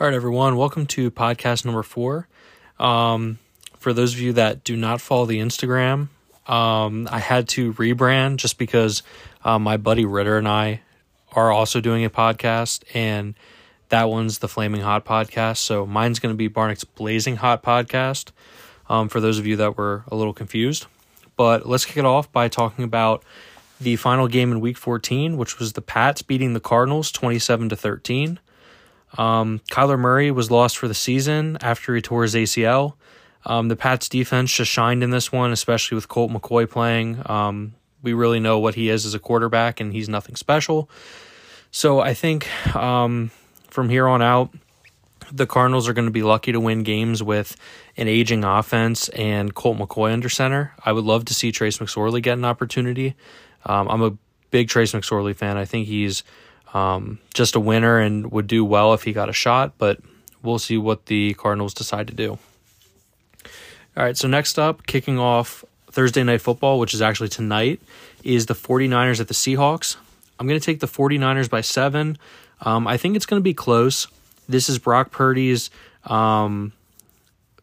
All right, everyone, welcome to podcast number four. Um, for those of you that do not follow the Instagram, um, I had to rebrand just because uh, my buddy Ritter and I are also doing a podcast, and that one's the Flaming Hot podcast. So mine's going to be Barnick's Blazing Hot podcast. Um, for those of you that were a little confused, but let's kick it off by talking about the final game in Week 14, which was the Pats beating the Cardinals 27 to 13. Um, Kyler Murray was lost for the season after he tore his ACL. Um, the Pats defense just shined in this one, especially with Colt McCoy playing. Um, we really know what he is as a quarterback, and he's nothing special. So I think um, from here on out, the Cardinals are going to be lucky to win games with an aging offense and Colt McCoy under center. I would love to see Trace McSorley get an opportunity. Um, I'm a big Trace McSorley fan. I think he's um, just a winner and would do well if he got a shot, but we'll see what the Cardinals decide to do. All right, so next up, kicking off Thursday Night Football, which is actually tonight, is the 49ers at the Seahawks. I'm going to take the 49ers by seven. Um, I think it's going to be close. This is Brock Purdy's um,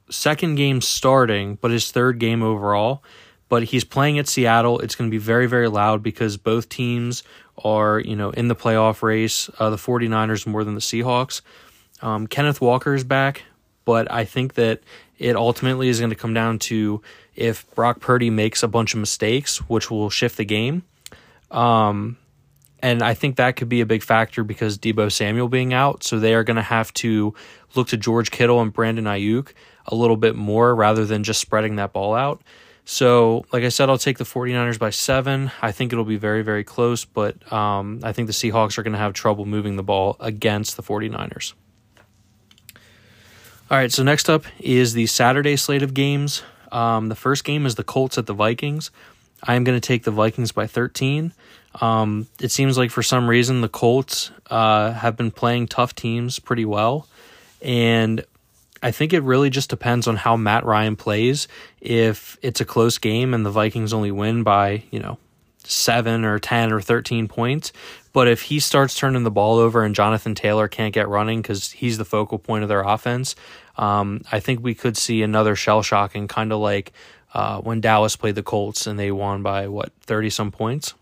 second game starting, but his third game overall. But he's playing at Seattle. It's going to be very, very loud because both teams are, you know, in the playoff race. Uh, the 49ers more than the Seahawks. Um, Kenneth Walker is back, but I think that it ultimately is going to come down to if Brock Purdy makes a bunch of mistakes, which will shift the game. Um, and I think that could be a big factor because Deebo Samuel being out. So they are going to have to look to George Kittle and Brandon Aiyuk a little bit more rather than just spreading that ball out. So, like I said, I'll take the 49ers by seven. I think it'll be very, very close, but um, I think the Seahawks are going to have trouble moving the ball against the 49ers. All right, so next up is the Saturday slate of games. Um, the first game is the Colts at the Vikings. I am going to take the Vikings by 13. Um, it seems like for some reason the Colts uh, have been playing tough teams pretty well. And I think it really just depends on how Matt Ryan plays. If it's a close game and the Vikings only win by, you know, seven or 10 or 13 points. But if he starts turning the ball over and Jonathan Taylor can't get running because he's the focal point of their offense, um, I think we could see another shell shocking, kind of like uh, when Dallas played the Colts and they won by, what, 30 some points?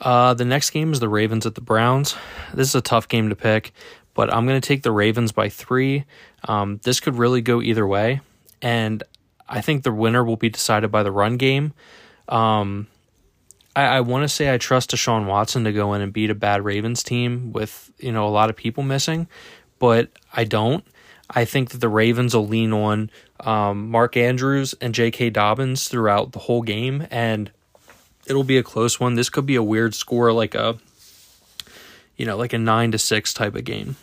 Uh, the next game is the Ravens at the Browns. This is a tough game to pick but I'm going to take the Ravens by three. Um, this could really go either way, and I think the winner will be decided by the run game. Um, I, I want to say I trust Deshaun Watson to go in and beat a bad Ravens team with you know a lot of people missing, but I don't. I think that the Ravens will lean on um, Mark Andrews and J.K. Dobbins throughout the whole game, and it'll be a close one. This could be a weird score, like a you know, like a 9 to 6 type of game.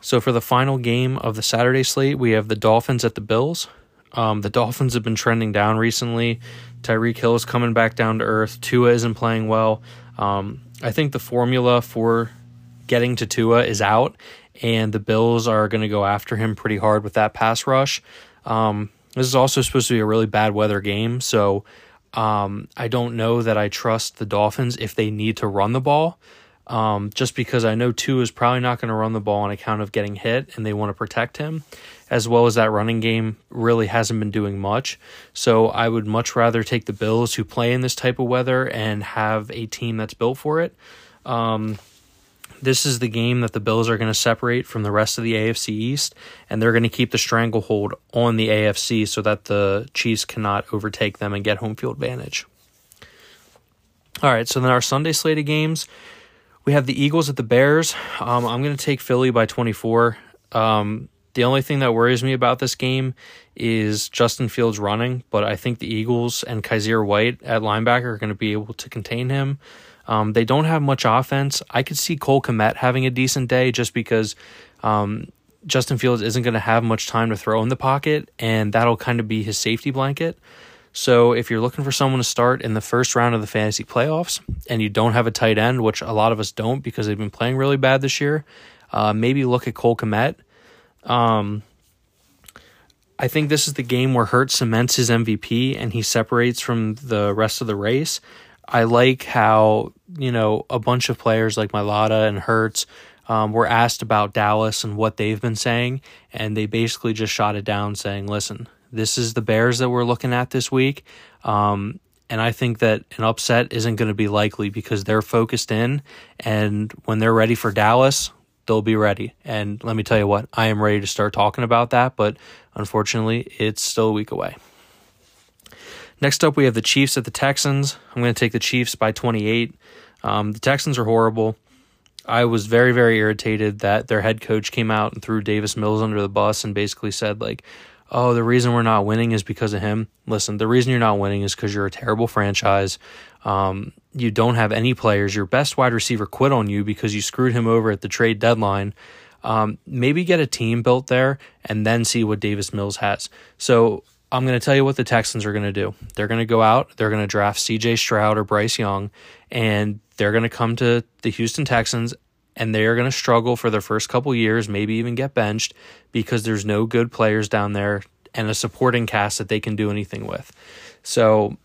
So for the final game of the Saturday slate, we have the Dolphins at the Bills. Um, the Dolphins have been trending down recently. Tyreek Hill is coming back down to earth. Tua isn't playing well. Um, I think the formula for getting to Tua is out, and the Bills are going to go after him pretty hard with that pass rush. Um, this is also supposed to be a really bad weather game, so um, I don't know that I trust the Dolphins if they need to run the ball um, just because I know Tua is probably not going to run the ball on account of getting hit and they want to protect him, as well as that running game really hasn't been doing much. So I would much rather take the Bills who play in this type of weather and have a team that's built for it. Um, this is the game that the Bills are going to separate from the rest of the AFC East, and they're going to keep the stranglehold on the AFC so that the Chiefs cannot overtake them and get home field advantage. All right, so then our Sunday slate of games we have the Eagles at the Bears. Um, I'm going to take Philly by 24. Um, the only thing that worries me about this game is Justin Fields running, but I think the Eagles and Kyzir White at linebacker are going to be able to contain him. Um, they don't have much offense. I could see Cole Kmet having a decent day just because um, Justin Fields isn't going to have much time to throw in the pocket, and that'll kind of be his safety blanket. So if you're looking for someone to start in the first round of the fantasy playoffs and you don't have a tight end, which a lot of us don't because they've been playing really bad this year, uh, maybe look at Cole Kmet. Um, I think this is the game where Hurt cements his MVP and he separates from the rest of the race. I like how, you know, a bunch of players like Mailata and Hurts um, were asked about Dallas and what they've been saying, and they basically just shot it down, saying, "Listen, this is the Bears that we're looking at this week." Um, and I think that an upset isn't going to be likely because they're focused in, and when they're ready for Dallas, they'll be ready. And let me tell you what, I am ready to start talking about that, but unfortunately, it's still a week away. Next up, we have the Chiefs at the Texans. I'm going to take the Chiefs by 28. Um, the Texans are horrible. I was very, very irritated that their head coach came out and threw Davis Mills under the bus and basically said, like, oh, the reason we're not winning is because of him. Listen, the reason you're not winning is because you're a terrible franchise. Um, you don't have any players. Your best wide receiver quit on you because you screwed him over at the trade deadline. Um, maybe get a team built there and then see what Davis Mills has. So I'm going to tell you what the Texans are going to do. They're going to go out, they're going to draft CJ Stroud or Bryce Young, and they're going to come to the Houston Texans and they are going to struggle for their first couple years, maybe even get benched because there's no good players down there and a supporting cast that they can do anything with. So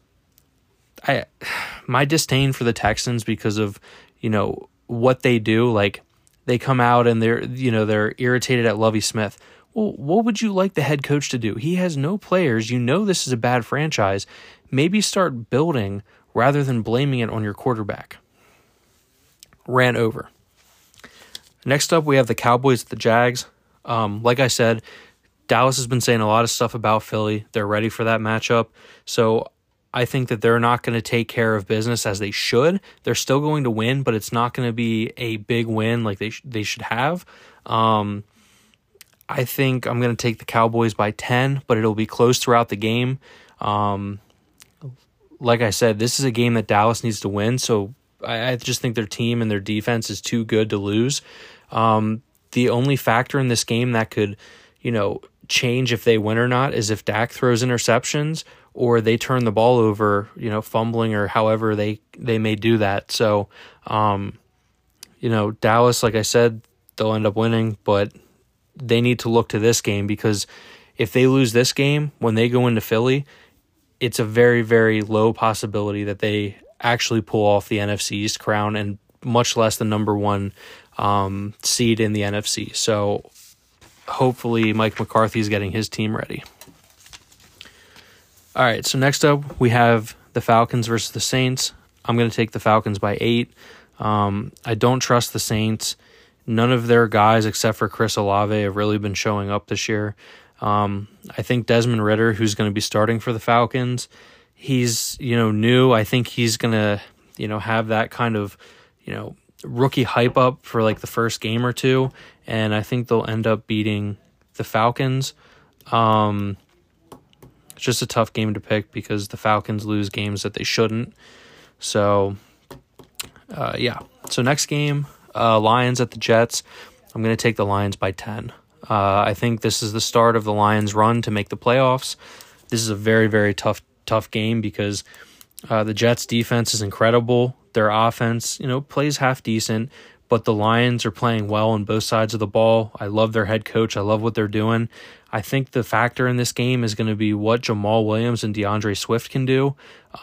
I my disdain for the Texans because of, you know, what they do, like they come out and they're you know, they're irritated at Lovie Smith. Well, what would you like the head coach to do? He has no players. You know this is a bad franchise. Maybe start building rather than blaming it on your quarterback. Ran over. Next up, we have the Cowboys at the Jags. Um, like I said, Dallas has been saying a lot of stuff about Philly. They're ready for that matchup. So I think that they're not going to take care of business as they should. They're still going to win, but it's not going to be a big win like they sh- they should have. Um, I think I'm going to take the Cowboys by 10, but it'll be close throughout the game. Um, like I said, this is a game that Dallas needs to win. So I, I just think their team and their defense is too good to lose. Um, the only factor in this game that could, you know, change if they win or not is if Dak throws interceptions or they turn the ball over, you know, fumbling or however they they may do that. So, um, you know, Dallas, like I said, they'll end up winning, but they need to look to this game because if they lose this game when they go into Philly, it's a very very low possibility that they actually pull off the NFC East crown and much less the number one um, seed in the NFC. So hopefully Mike McCarthy is getting his team ready. All right, so next up we have the Falcons versus the Saints. I'm going to take the Falcons by eight. Um, I don't trust the Saints. None of their guys, except for Chris Olave, have really been showing up this year. Um, I think Desmond Ridder, who's going to be starting for the Falcons, he's you know new. I think he's going to you know have that kind of you know rookie hype up for like the first game or two, and I think they'll end up beating the Falcons. Um, it's just a tough game to pick because the Falcons lose games that they shouldn't. So, uh, yeah. So next game, uh, Lions at the Jets. I'm going to take the Lions by ten. Uh, I think this is the start of the Lions' run to make the playoffs. This is a very, very tough, tough game because uh, the Jets' defense is incredible. Their offense, you know, plays half decent, but the Lions are playing well on both sides of the ball. I love their head coach. I love what they're doing. I think the factor in this game is going to be what Jamaal Williams and DeAndre Swift can do.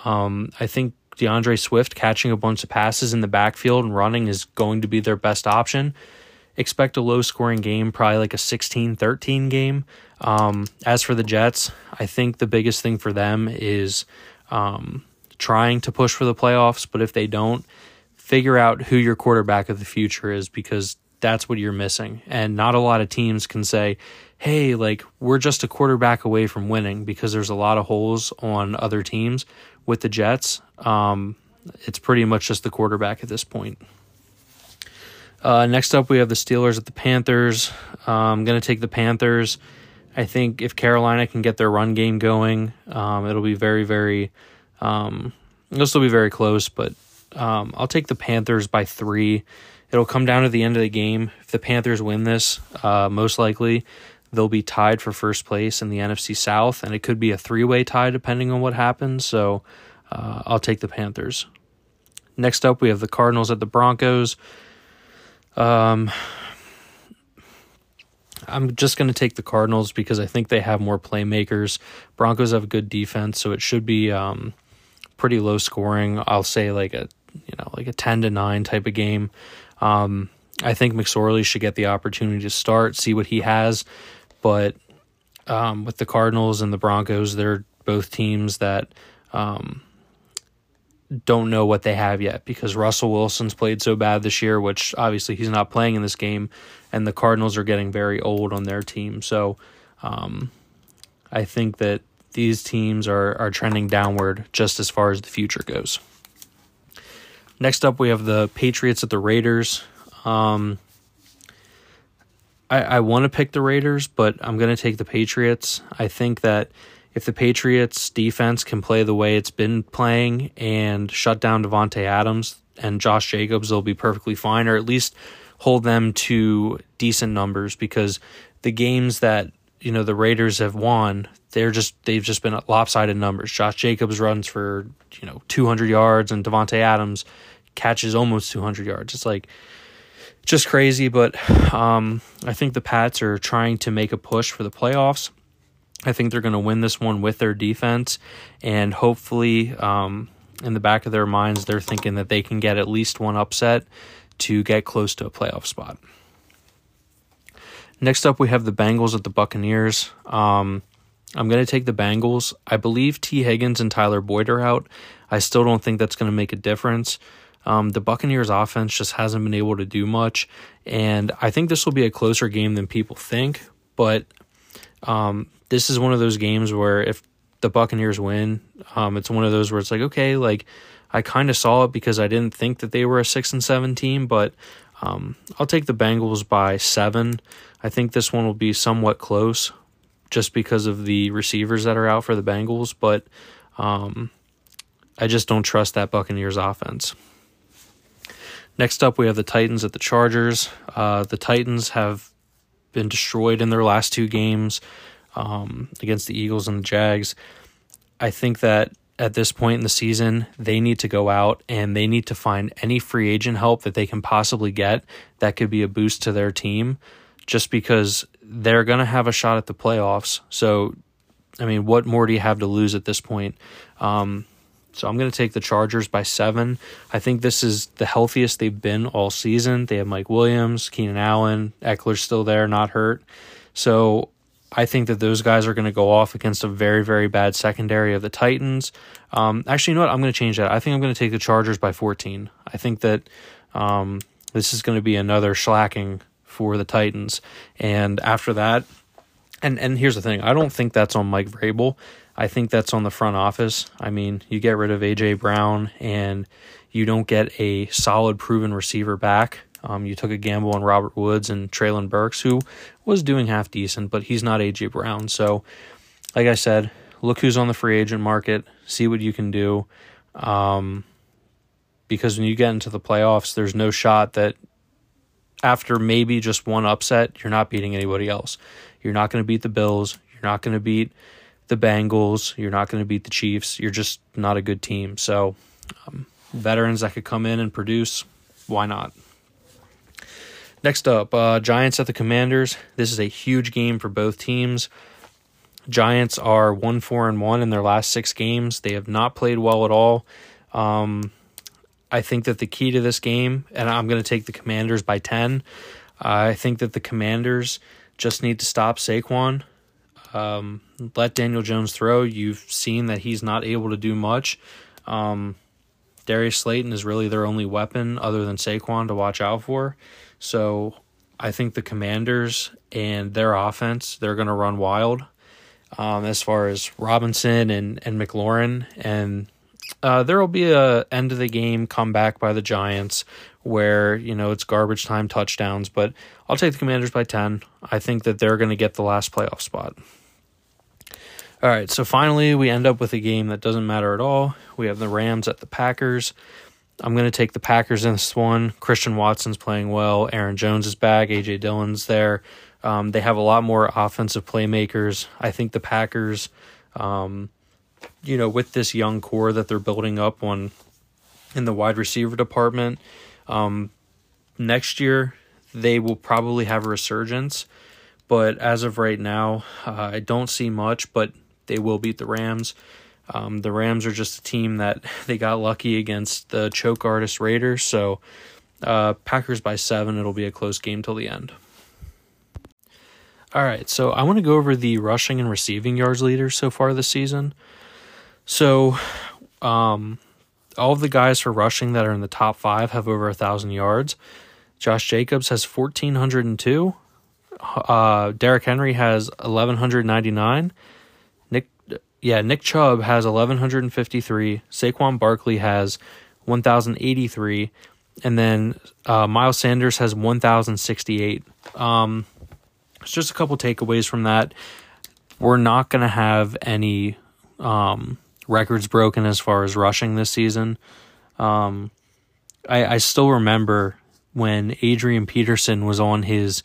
Um, I think DeAndre Swift catching a bunch of passes in the backfield and running is going to be their best option. Expect a low scoring game, probably like a 16 13 game. Um, as for the Jets, I think the biggest thing for them is um, trying to push for the playoffs, but if they don't, figure out who your quarterback of the future is because that's what you're missing. And not a lot of teams can say, hey, like, we're just a quarterback away from winning because there's a lot of holes on other teams. With the Jets, um, it's pretty much just the quarterback at this point. Uh, next up, we have the Steelers at the Panthers. Uh, I'm going to take the Panthers. I think if Carolina can get their run game going, um, it'll be very, very um, it'll still be very close, but um, I'll take the Panthers by three. It'll come down to the end of the game. If the Panthers win this, uh, most likely they'll be tied for first place in the NFC South, and it could be a three way tie depending on what happens. So uh, I'll take the Panthers. Next up, we have the Cardinals at the Broncos. Um, I'm just going to take the Cardinals because I think they have more playmakers. Broncos have a good defense, so it should be um, pretty low scoring. I'll say like a you know like a ten to nine type of game. Um, I think McSorley should get the opportunity to start, see what he has. But um, with the Cardinals and the Broncos, they're both teams that um, don't know what they have yet because Russell Wilson's played so bad this year, which obviously he's not playing in this game, and the Cardinals are getting very old on their team. So um, I think that these teams are, are trending downward just as far as the future goes. Next up, we have the Patriots at the Raiders. Um, I, I want to pick the Raiders, but I'm going to take the Patriots. I think that if the Patriots defense can play the way it's been playing and shut down Davante Adams and Josh Jacobs, they'll be perfectly fine, or at least hold them to decent numbers because the games that you know the Raiders have won, they're just they've just been lopsided numbers. Josh Jacobs runs for you know 200 yards and Davante Adams catches almost 200 yards. It's like just crazy, but um, I think the Pats are trying to make a push for the playoffs. I think they're going to win this one with their defense, and hopefully, um, in the back of their minds, they're thinking that they can get at least one upset to get close to a playoff spot. Next up, we have the Bengals at the Buccaneers. Um, I'm going to take the Bengals. I believe Tee Higgins and Tyler Boyd are out. I still don't think that's going to make a difference. Um, the Buccaneers offense just hasn't been able to do much, and I think this will be a closer game than people think. But um, this is one of those games where if the Buccaneers win, um, it's one of those where it's like, okay, like I kind of saw it because I didn't think that they were a six and seven team, but um, I'll take the Bengals by seven. I think this one will be somewhat close, just because of the receivers that are out for the Bengals, but um, I just don't trust that Buccaneers offense. Next up, we have the Titans at the Chargers. Uh, the Titans have been destroyed in their last two games um, against the Eagles and the Jags. I think that at this point in the season, they need to go out and they need to find any free agent help that they can possibly get that could be a boost to their team just because they're going to have a shot at the playoffs. So, I mean, what more do you have to lose at this point? Um, so I'm going to take the Chargers by seven. I think this is the healthiest they've been all season. They have Mike Williams, Keenan Allen, Ekeler's still there, not hurt. So I think that those guys are going to go off against a very, very bad secondary of the Titans. Um, actually, you know what? I'm going to change that. I think I'm going to take the Chargers by 14. I think that um, this is going to be another slacking for the Titans. And after that, and and here's the thing, I don't think that's on Mike Vrabel. I think that's on the front office. I mean, you get rid of AJ Brown and you don't get a solid proven receiver back. Um, you took a gamble on Robert Woods and Treylon Burks, who was doing half decent, but he's not AJ Brown. So, like I said, look who's on the free agent market, see what you can do. Um, because when you get into the playoffs, there's no shot that after maybe just one upset, you're not beating anybody else. You're not going to beat the Bills. You're not going to beat the Bengals. You're not going to beat the Chiefs. You're just not a good team. So, um, veterans that could come in and produce, why not? Next up, uh, Giants at the Commanders. This is a huge game for both teams. Giants are one four and one in their last six games. They have not played well at all. Um, I think that the key to this game, and I'm going to take the Commanders by ten. Uh, I think that the Commanders just need to stop Saquon. Um, let Daniel Jones throw. You've seen that he's not able to do much. Um, Darius Slayton is really their only weapon other than Saquon to watch out for. So I think the Commanders and their offense, they're going to run wild um, as far as Robinson and, and McLaurin. And uh, there will be a end of the game comeback by the Giants where you know it's garbage time touchdowns. But I'll take the Commanders by ten. I think that they're going to get the last playoff spot. All right, so finally we end up with a game that doesn't matter at all. We have the Rams at the Packers. I'm going to take the Packers in this one. Christian Watson's playing well. Aaron Jones is back. AJ Dillon's there. Um, they have a lot more offensive playmakers. I think the Packers, um, you know, with this young core that they're building up on in the wide receiver department, um, next year they will probably have a resurgence. But as of right now, uh, I don't see much. But they will beat the Rams. Um, the Rams are just a team that they got lucky against the choke artist Raiders, so Uh, Packers by seven. It'll be a close game till the end. All right, so I want to go over the rushing and receiving yards leaders so far this season. So, um, all of the guys for rushing that are in the top five have over a thousand yards. Josh Jacobs has fourteen hundred and two. Uh, Derrick Henry has eleven hundred ninety nine. Nick, yeah, Nick Chubb has eleven hundred and fifty three. Saquon Barkley has one thousand eighty three, and then uh, Miles Sanders has one thousand sixty eight. Um, it's just a couple takeaways from that. We're not going to have any um, records broken as far as rushing this season. Um, I, I still remember when Adrian Peterson was on his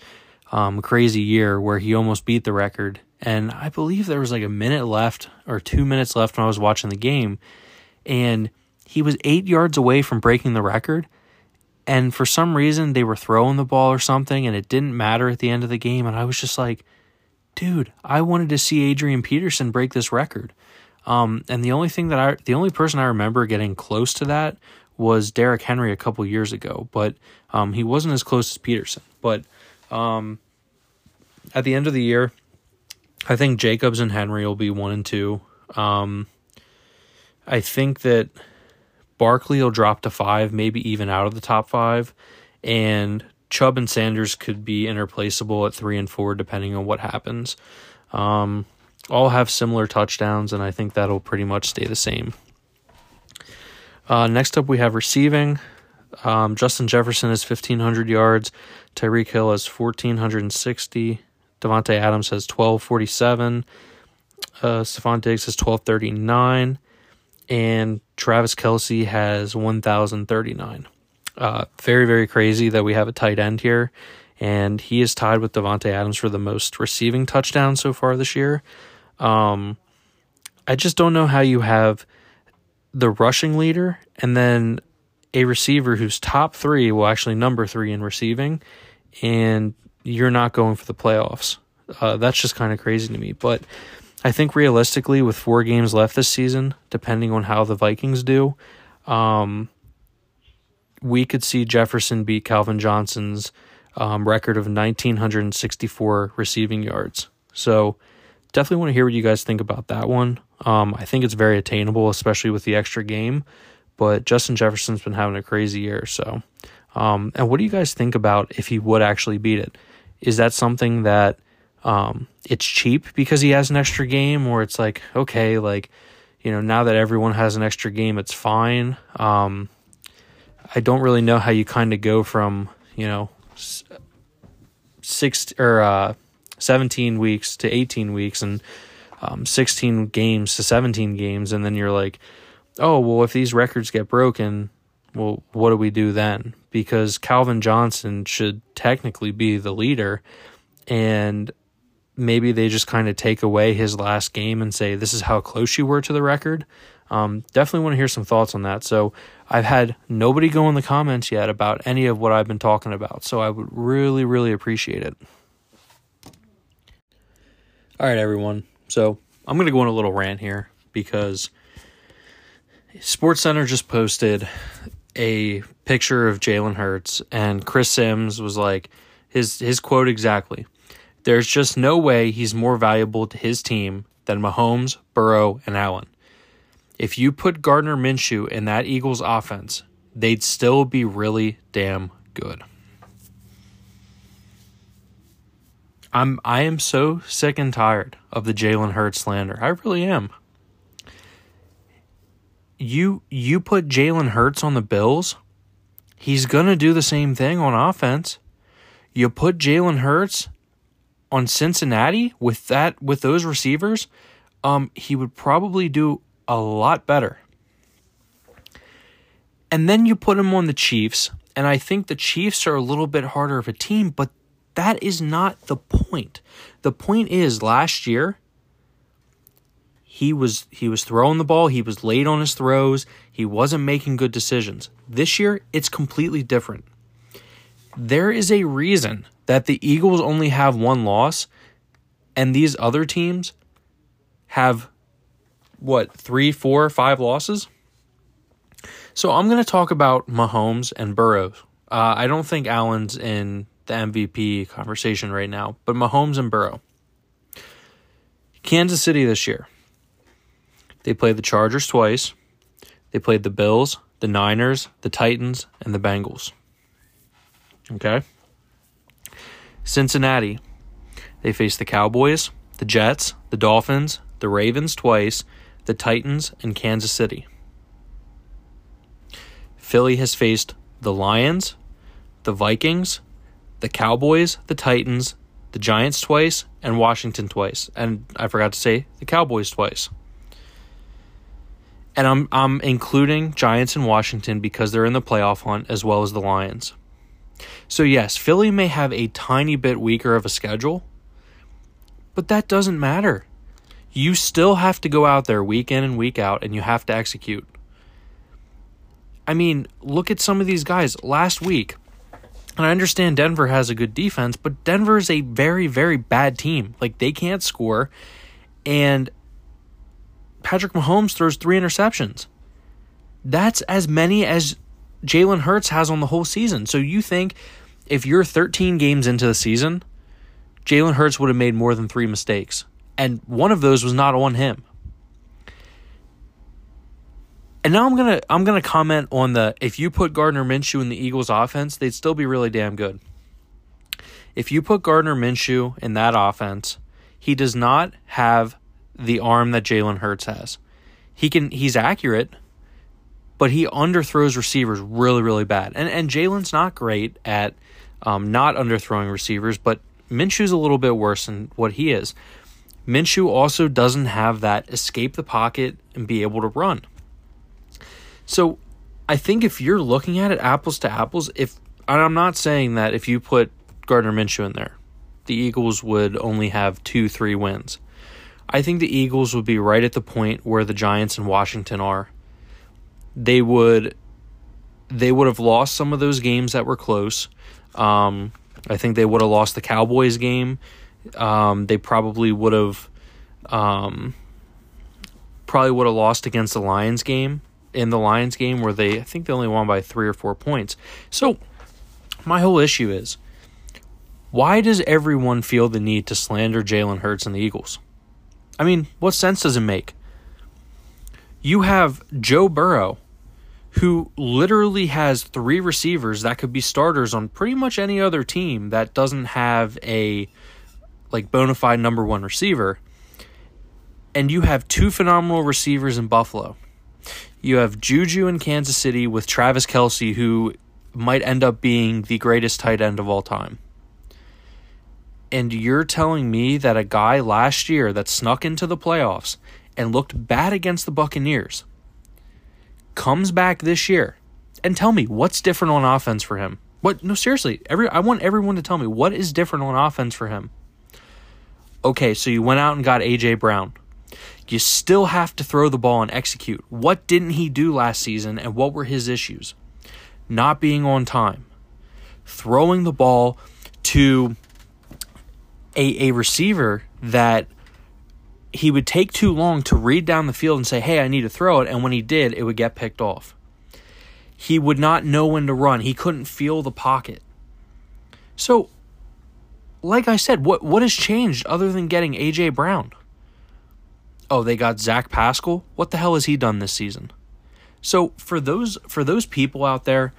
um, crazy year where he almost beat the record. And I believe there was like a minute left or two minutes left when I was watching the game. And he was eight yards away from breaking the record and for some reason they were throwing the ball or something and it didn't matter at the end of the game and i was just like dude i wanted to see adrian peterson break this record um, and the only thing that i the only person i remember getting close to that was Derrick henry a couple years ago but um, he wasn't as close as peterson but um, at the end of the year i think jacobs and henry will be one and two um, i think that Barkley will drop to five, maybe even out of the top five, and Chubb and Sanders could be interplaceable at three and four depending on what happens. Um, all have similar touchdowns, and I think that'll pretty much stay the same. Uh, next up, we have receiving. Um, Justin Jefferson has 1,500 yards. Tyreek Hill has 1,460. Davante Adams has 1,247. Uh, Stefon Diggs has 1,239 and Travis Kelce has 1,039. Uh, very, very crazy that we have a tight end here. And he is tied with Davante Adams for the most receiving touchdowns so far this year. Um, I just don't know how you have the rushing leader and then a receiver who's top three, well, actually number three in receiving, and you're not going for the playoffs. Uh, that's just kind of crazy to me. But I think realistically, with four games left this season, depending on how the Vikings do, um, we could see Jefferson beat Calvin Johnson's um, record of 1,964 receiving yards. So definitely want to hear what you guys think about that one. Um, I think it's very attainable, especially with the extra game. But Justin Jefferson's been having a crazy year. So, um, and what do you guys think about if he would actually beat it? Is that something that um, it's cheap because he has an extra game, or it's like okay, like you know now that everyone has an extra game, it's fine. Um, I don't really know how you kind of go from you know six or uh, seventeen weeks to eighteen weeks and um, sixteen games to seventeen games, and then you're like, oh well, if these records get broken, well, what do we do then? Because Calvin Johnson should technically be the leader, and maybe they just kind of take away his last game and say, this is how close you were to the record. Um, definitely want to hear some thoughts on that. So I've had nobody go in the comments yet about any of what I've been talking about. So I would really, really appreciate it. All right, everyone. So I'm going to go on a little rant here because SportsCenter just posted a picture of Jalen Hurts, and Chris Sims was like, his his quote exactly. There's just no way he's more valuable to his team than Mahomes, Burrow, and Allen. If you put Gardner Minshew in that Eagles offense, they'd still be really damn good. I'm I am so sick and tired of the Jalen Hurts slander. I really am. You you put Jalen Hurts on the Bills, he's gonna do the same thing on offense. You put Jalen Hurts on Cincinnati with that with those receivers, um, he would probably do a lot better. And then you put him on the Chiefs, and I think the Chiefs are a little bit harder of a team, but that is not the point. The point is last year he was he was throwing the ball, he was late on his throws, he wasn't making good decisions. This year it's completely different. There is a reason that the Eagles only have one loss and these other teams have what, three, four, five losses? So I'm going to talk about Mahomes and Burrows Uh, I don't think Allen's in the MVP conversation right now, but Mahomes and Burrow. Kansas City this year. They played the Chargers twice. They played the Bills, the Niners, the Titans, and the Bengals. Okay? Cincinnati. They faced the Cowboys, the Jets, the Dolphins, the Ravens twice, the Titans, and Kansas City. Philly has faced the Lions, the Vikings, the Cowboys, the Titans, the Giants twice, and Washington twice. And I forgot to say the Cowboys twice. And I'm I'm including Giants and Washington because they're in the playoff hunt as well as the Lions. So yes, Philly may have a tiny bit weaker of a schedule, but that doesn't matter. You still have to go out there week in and week out and you have to execute. I mean, look at some of these guys last week. And I understand Denver has a good defense, but Denver is a very, very bad team. Like, they can't score. And Patrick Mahomes throws three interceptions. That's as many as Jalen Hurts has on the whole season. So you think if you're 13 games into the season, Jalen Hurts would have made more than three mistakes. And one of those was not on him. And now I'm gonna I'm gonna comment on the if you put Gardner Minshew in the Eagles offense, they'd still be really damn good. If you put Gardner Minshew in that offense, he does not have the arm that Jalen Hurts has. He can he's accurate, but he underthrows receivers really, really bad. And and Jalen's not great at um, not underthrowing receivers, but Minshew's a little bit worse than what he is. Minshew also doesn't have that escape the pocket and be able to run. So I think if you're looking at it apples to apples, if I'm not saying that if you put Gardner Minshew in there, the Eagles would only have two, three wins. I think the Eagles would be right at the point where the Giants and Washington are. They would they would have lost some of those games that were close. Um, I think they would have lost the Cowboys game. Um, they probably would have um, probably would have lost against the Lions game in the Lions game where they I think they only won by 3 or 4 points. So my whole issue is why does everyone feel the need to slander Jalen Hurts and the Eagles? I mean, what sense does it make? You have Joe Burrow who literally has three receivers that could be starters on pretty much any other team that doesn't have a like bona fide number one receiver. And you have two phenomenal receivers in Buffalo. You have Juju in Kansas City with Travis Kelce, who might end up being the greatest tight end of all time. And you're telling me that a guy last year that snuck into the playoffs and looked bad against the Buccaneers comes back this year and tell me what's different on offense for him. What no seriously, every I want everyone to tell me what is different on offense for him. Okay, so you went out and got AJ Brown. You still have to throw the ball and execute. What didn't he do last season and what were his issues? Not being on time. Throwing the ball to a, a receiver that he would take too long to read down the field and say, Hey, I need to throw it. And when he did, it would get picked off. He would not know when to run. He couldn't feel the pocket. So, like I said, what, what has changed other than getting A.J. Brown? Oh, they got Zach Pascal. What the hell has he done this season? So for those for those people out there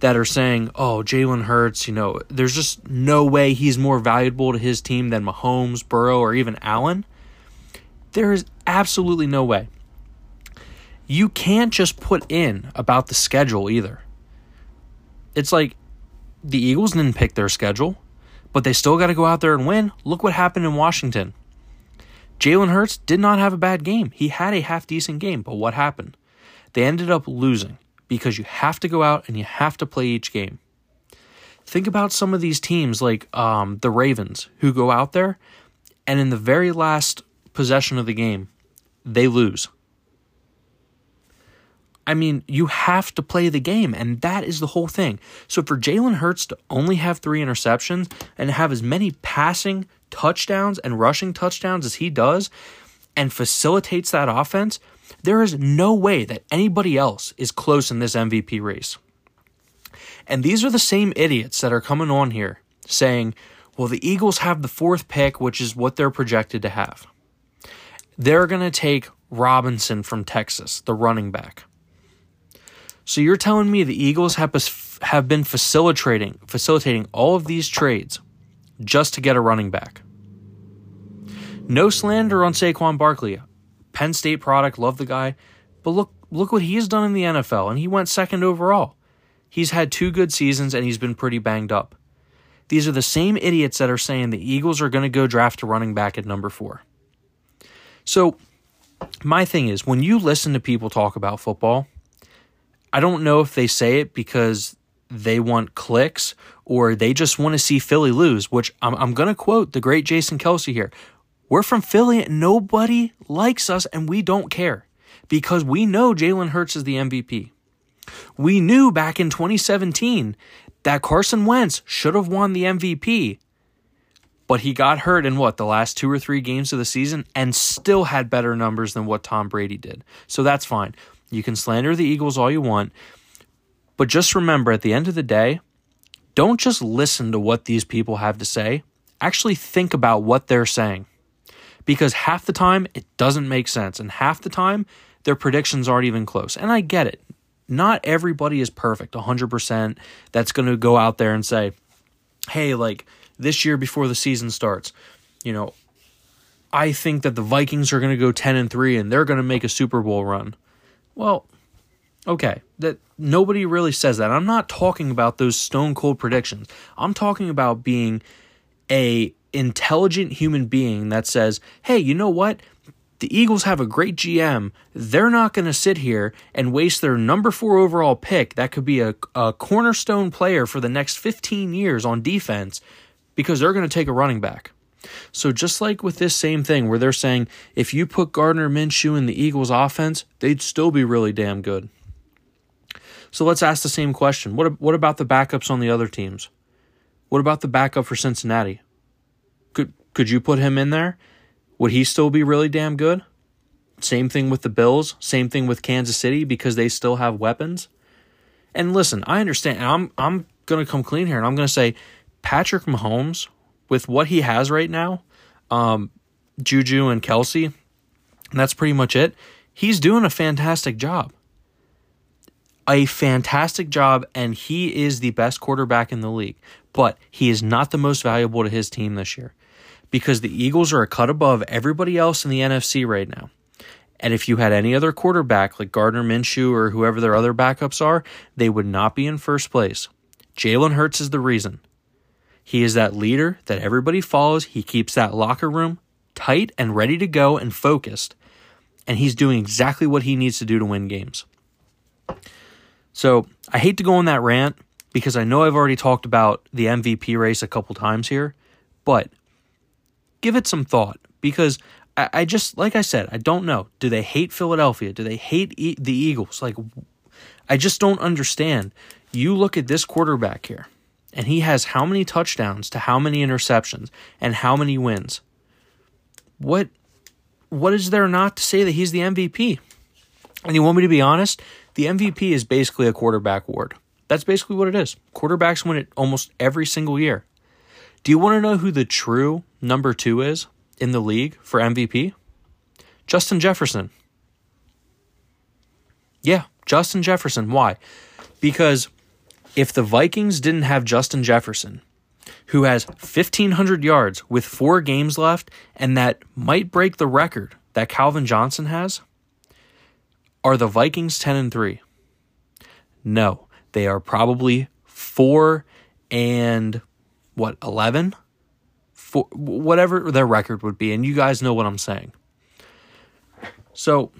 that are saying, "Oh, Jalen Hurts," you know, there's just no way he's more valuable to his team than Mahomes, Burrow, or even Allen. There is absolutely no way. You can't just put in about the schedule either. It's like the Eagles didn't pick their schedule, but they still got to go out there and win. Look what happened in Washington. Jalen Hurts did not have a bad game. He had a half decent game, but what happened? They ended up losing because you have to go out and you have to play each game. Think about some of these teams like um, the Ravens who go out there and in the very last possession of the game, they lose. I mean, you have to play the game, and that is the whole thing. So for Jalen Hurts to only have three interceptions and have as many passing touchdowns and rushing touchdowns as he does and facilitates that offense, there is no way that anybody else is close in this MVP race. And these are the same idiots that are coming on here saying, well, the Eagles have the fourth pick, which is what they're projected to have. They're going to take Robinson from Texas, the running back. So you're telling me the Eagles have, have been facilitating facilitating all of these trades just to get a running back. No slander on Saquon Barkley. Penn State product, love the guy, but look look what he's done in the NFL and he went second overall. He's had two good seasons and he's been pretty banged up. These are the same idiots that are saying the Eagles are going to go draft a running back at number 4. So, my thing is when you listen to people talk about football, I don't know if they say it because they want clicks or they just want to see Philly lose, which I'm, I'm going to quote the great Jason Kelce here. We're from Philly. Nobody likes us and we don't care because we know Jalen Hurts is the MVP. We knew back in 2017 that Carson Wentz should have won the MVP, but he got hurt in what, the last two or three games of the season and still had better numbers than what Tom Brady did. So that's fine. You can slander the Eagles all you want, but just remember at the end of the day, don't just listen to what these people have to say. Actually, think about what they're saying. Because half the time, it doesn't make sense. And half the time, their predictions aren't even close. And I get it. Not everybody is perfect, 100%. That's going to go out there and say, hey, like this year before the season starts, you know, I think that the Vikings are going to go 10 and 3 and they're going to make a Super Bowl run. Well, okay, that nobody really says that. I'm not talking about those stone cold predictions. I'm talking about being a intelligent human being that says, "Hey, you know what? The Eagles have a great GM. They're not going to sit here and waste their number 4 overall pick that could be a, a cornerstone player for the next 15 years on defense because they're going to take a running back." So just like with this same thing where they're saying if you put Gardner Minshew in the Eagles offense, they'd still be really damn good. So let's ask the same question. What what about the backups on the other teams? What about the backup for Cincinnati? Could could you put him in there? Would he still be really damn good? Same thing with the Bills, same thing with Kansas City because they still have weapons. And listen, I understand. I'm I'm going to come clean here and I'm going to say Patrick Mahomes with what he has right now, um, Juju and Kelce, and that's pretty much it. He's doing a fantastic job. A fantastic job, and he is the best quarterback in the league. But he is not the most valuable to his team this year because the Eagles are a cut above everybody else in the NFC right now. And if you had any other quarterback like Gardner Minshew or whoever their other backups are, they would not be in first place. Jalen Hurts is the reason. He is that leader that everybody follows. He keeps that locker room tight and ready to go and focused. And he's doing exactly what he needs to do to win games. So I hate to go on that rant because I know I've already talked about the MVP race a couple times here, but give it some thought because I, I just, like I said, I don't know. Do they hate Philadelphia? Do they hate e- the Eagles? Like, I just don't understand. You look at this quarterback here and he has how many touchdowns to how many interceptions and how many wins. What what is there not to say that he's the MVP? And you want me to be honest? The MVP is basically a quarterback award. That's basically what it is. Quarterbacks win it almost every single year. Do you want to know who the true number two is in the league for MVP? Justin Jefferson. Yeah, Justin Jefferson. Why? Because if the Vikings didn't have Justin Jefferson, who has 1,500 yards with four games left, and that might break the record that Calvin Johnson has, are the Vikings 10 and 3? No, they are probably 4 and what, 11? For, whatever their record would be, and you guys know what I'm saying. So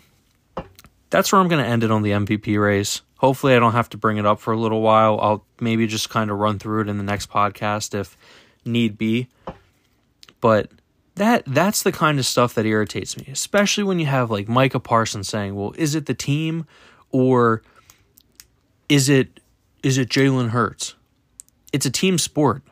that's where I'm going to end it on the MVP race. Hopefully, I don't have to bring it up for a little while. I'll maybe just kind of run through it in the next podcast if need be. But that that's the kind of stuff that irritates me, especially when you have like Micah Parsons saying, "Well, is it the team or is it is it Jalen Hurts?" It's a team sport.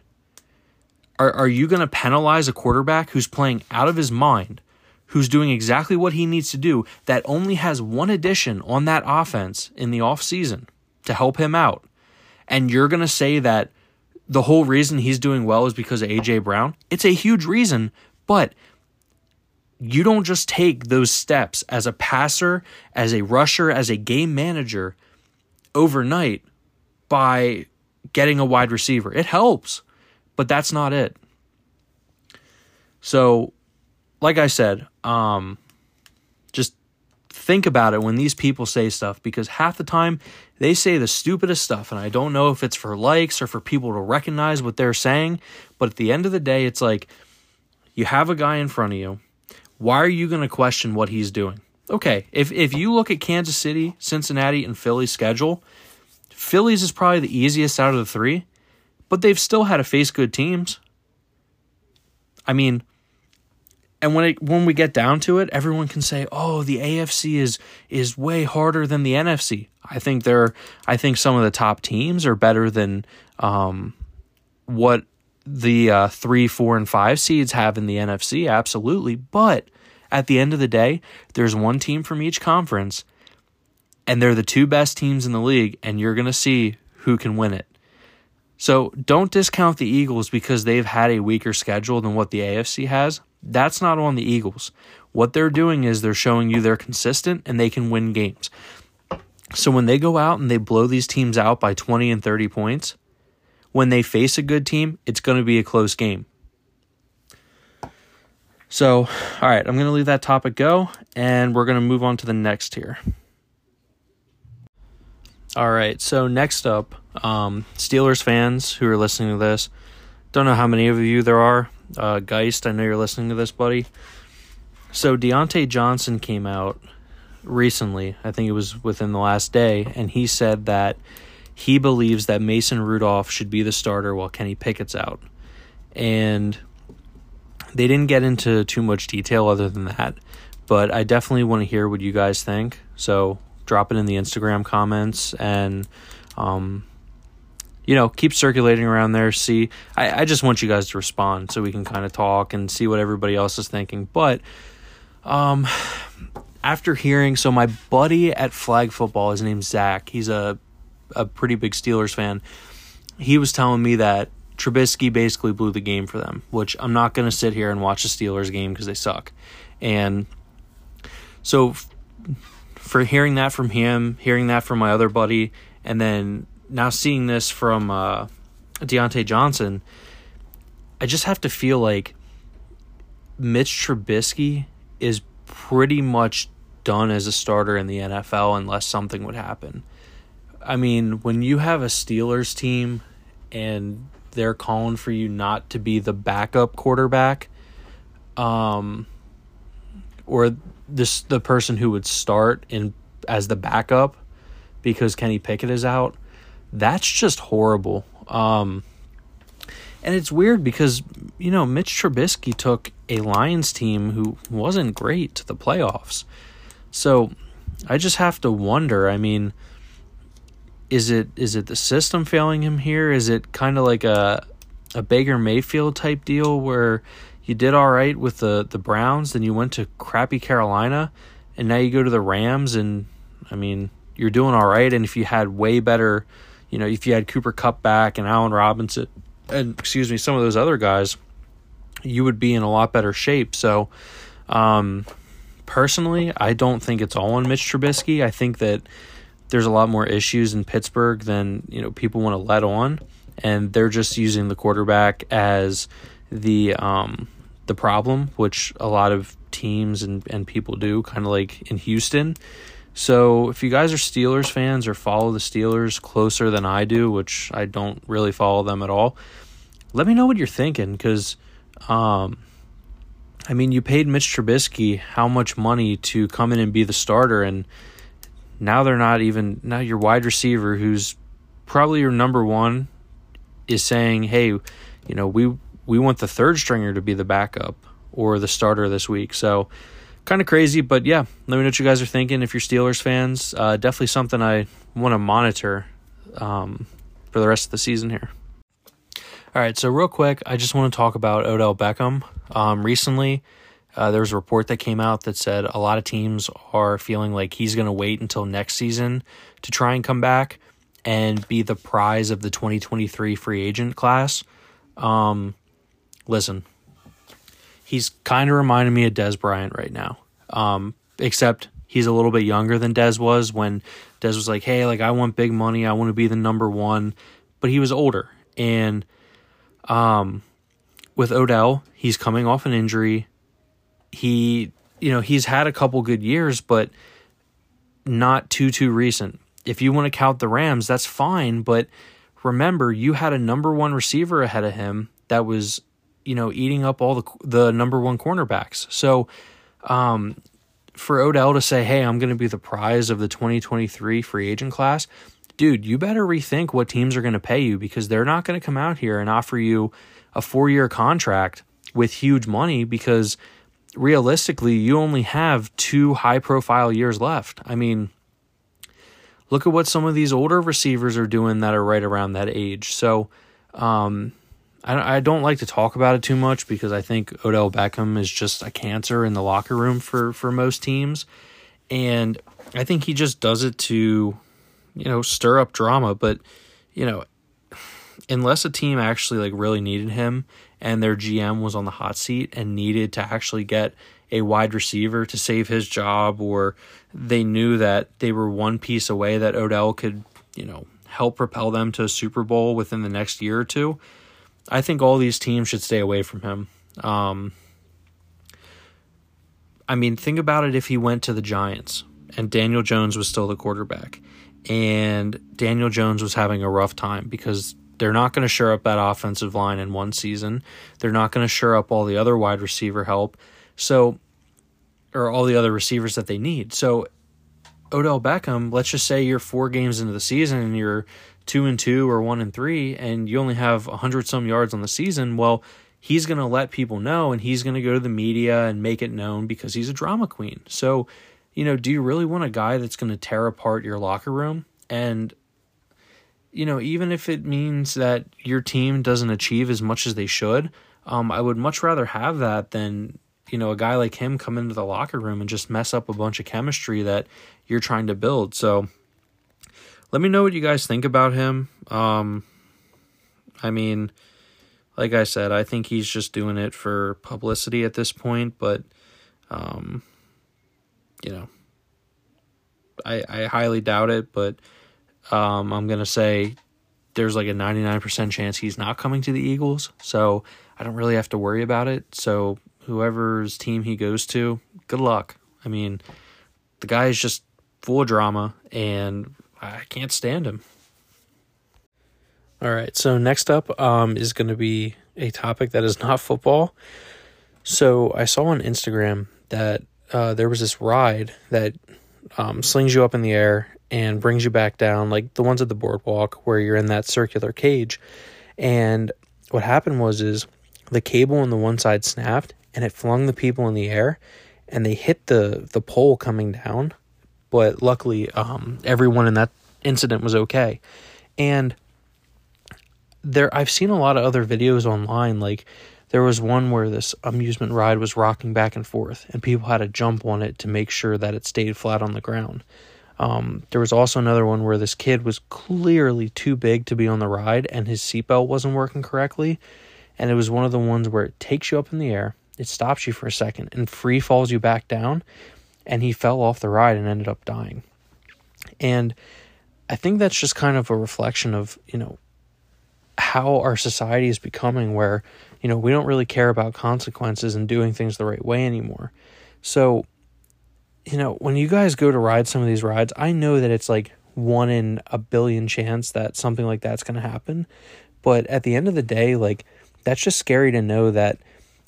Are are you going to penalize a quarterback who's playing out of his mind who's doing exactly what he needs to do, that only has one addition on that offense in the offseason to help him out. And you're going to say that the whole reason he's doing well is because of AJ Brown. It's a huge reason, but you don't just take those steps as a passer, as a rusher, as a game manager overnight by getting a wide receiver. It helps, but that's not it. So, like I said, um, just think about it when these people say stuff because half the time they say the stupidest stuff, and I don't know if it's for likes or for people to recognize what they're saying, but at the end of the day, it's like you have a guy in front of you. Why are you going to question what he's doing? Okay, if if you look at Kansas City, Cincinnati, and Philly's schedule, Philly's is probably the easiest out of the three, but they've still had to face good teams. I mean, and when it when we get down to it, everyone can say, "Oh, the AFC is is way harder than the NFC." I think they're I think some of the top teams are better than um, what the uh, three, four, and five seeds have in the NFC. Absolutely, but at the end of the day, there's one team from each conference, and they're the two best teams in the league, and you're gonna see who can win it. So don't discount the Eagles because they've had a weaker schedule than what the AFC has. That's not on the Eagles. What they're doing is they're showing you they're consistent and they can win games. So when they go out and they blow these teams out by 20 and 30 points, when they face a good team, it's going to be a close game. So, all right, I'm going to leave that topic go and we're going to move on to the next here. All right, so next up, um, Steelers fans who are listening to this, don't know how many of you there are, uh, Geist, I know you're listening to this, buddy. So Diontae Johnson came out recently. I think it was within the last day, and he said that he believes that Mason Rudolph should be the starter while Kenny Pickett's out. And they didn't get into too much detail other than that, but I definitely want to hear what you guys think. So drop it in the Instagram comments and um, you know, keep circulating around there. See, I, I just want you guys to respond so we can kind of talk and see what everybody else is thinking. But um, after hearing, so my buddy at Flag Football, his name's Zach. He's a a pretty big Steelers fan. He was telling me that Trubisky basically blew the game for them, which I'm not going to sit here and watch a Steelers game because they suck. And so, for hearing that from him, hearing that from my other buddy, and then now seeing this from uh, Diontae Johnson, I just have to feel like Mitch Trubisky is pretty much done as a starter in the NFL unless something would happen. I mean, when you have a Steelers team and they're calling for you not to be the backup quarterback, um, or this the person who would start in as the backup because Kenny Pickett is out that's just horrible. Um, and it's weird because, you know, Mitch Trubisky took a Lions team who wasn't great to the playoffs. So I just have to wonder. I mean, is it is it the system failing him here? Is it kind of like a a Baker Mayfield type deal where you did all right with the the Browns, then you went to crappy Carolina, and now you go to the Rams, and I mean you're doing all right. And if you had way better you know, if you had Cooper Kupp back and Allen Robinson and excuse me, some of those other guys, you would be in a lot better shape. So, um, personally, I don't think it's all on Mitch Trubisky. I think that there's a lot more issues in Pittsburgh than you know people want to let on, and they're just using the quarterback as the um, the problem, which a lot of teams and, and people do, kind of like in Houston. So if you guys are Steelers fans or follow the Steelers closer than I do, which I don't really follow them at all, let me know what you're thinking because, um, I mean, you paid Mitch Trubisky how much money to come in and be the starter, and now they're not even now your wide receiver, who's probably your number one, is saying, "Hey, you know, we we want the third stringer to be the backup or the starter this week." So kind of crazy, but yeah, let me know what you guys are thinking. If you're Steelers fans, uh, definitely something I want to monitor um, for the rest of the season here. All right, so real quick, I just want to talk about Odell Beckham. Um, recently, uh, there was a report that came out that said a lot of teams are feeling like he's going to wait until next season to try and come back. and be the prize of the 2023 free agent class. Um, listen, he's kind of reminding me of Dez Bryant right now. Um, except he's a little bit younger than Dez was when Dez was like, "Hey, like I want big money, I want to be the number one," but he was older, and um, with Odell, he's coming off an injury. He, you know, he's had a couple good years, but not too too recent. If you want to count the Rams, that's fine, but remember you had a number 1 receiver ahead of him that was, you know, eating up all the the number 1 cornerbacks. So, um for Odell to say, "Hey, I'm going to be the prize of the 2023 free agent class." Dude, you better rethink what teams are going to pay you because they're not going to come out here and offer you a 4-year contract with huge money because realistically, you only have two high profile years left. I mean, look at what some of these older receivers are doing that are right around that age. So, um, I, I don't like to talk about it too much because I think Odell Beckham is just a cancer in the locker room for, for most teams. And I think he just does it to, you know, stir up drama. But, you know, unless a team actually like really needed him and their GM was on the hot seat and needed to actually get a wide receiver to save his job, or they knew that they were one piece away that Odell could, you know, help propel them to a Super Bowl within the next year or two. I think all these teams should stay away from him. Um, I mean, think about it if he went to the Giants and Daniel Jones was still the quarterback, and Daniel Jones was having a rough time because they're not going to shore up that offensive line in one season. They're not going to shore up all the other wide receiver help. So, or all the other receivers that they need. So, Odell Beckham, let's just say you're four games into the season and you're two and two or one and three, and you only have a hundred some yards on the season. Well, he's going to let people know and he's going to go to the media and make it known because he's a drama queen. So, you know, do you really want a guy that's going to tear apart your locker room? And you know, even if it means that your team doesn't achieve as much as they should, um, I would much rather have that than you know a guy like him come into the locker room and just mess up a bunch of chemistry that you're trying to build. So, let me know what you guys think about him. Um, I mean, like I said, I think he's just doing it for publicity at this point, but um, you know, I I highly doubt it, but um, I'm going to say there's like a 99% chance he's not coming to the Eagles. So I don't really have to worry about it. So whoever's team he goes to, good luck. I mean, the guy is just full of drama and I can't stand him. All right. So next up um, is going to be a topic that is not football. So I saw on Instagram that uh, there was this ride that um, slings you up in the air and brings you back down, like the ones at the boardwalk where you're in that circular cage. And what happened was is the cable on the one side snapped and it flung the people in the air and they hit the the pole coming down. But luckily, um, everyone in that incident was okay. And there, I've seen a lot of other videos online. Like there was one where this amusement ride was rocking back and forth, and people had to jump on it to make sure that it stayed flat on the ground. Um, there was also another one where this kid was clearly too big to be on the ride and his seatbelt wasn't working correctly. And it was one of the ones where it takes you up in the air, it stops you for a second, and free falls you back down. And he fell off the ride and ended up dying. And I think that's just kind of a reflection of, you know, how our society is becoming where, you know, we don't really care about consequences and doing things the right way anymore. So you know, when you guys go to ride some of these rides, I know that it's like one in a billion chance that something like that's going to happen. But at the end of the day, like, that's just scary to know that,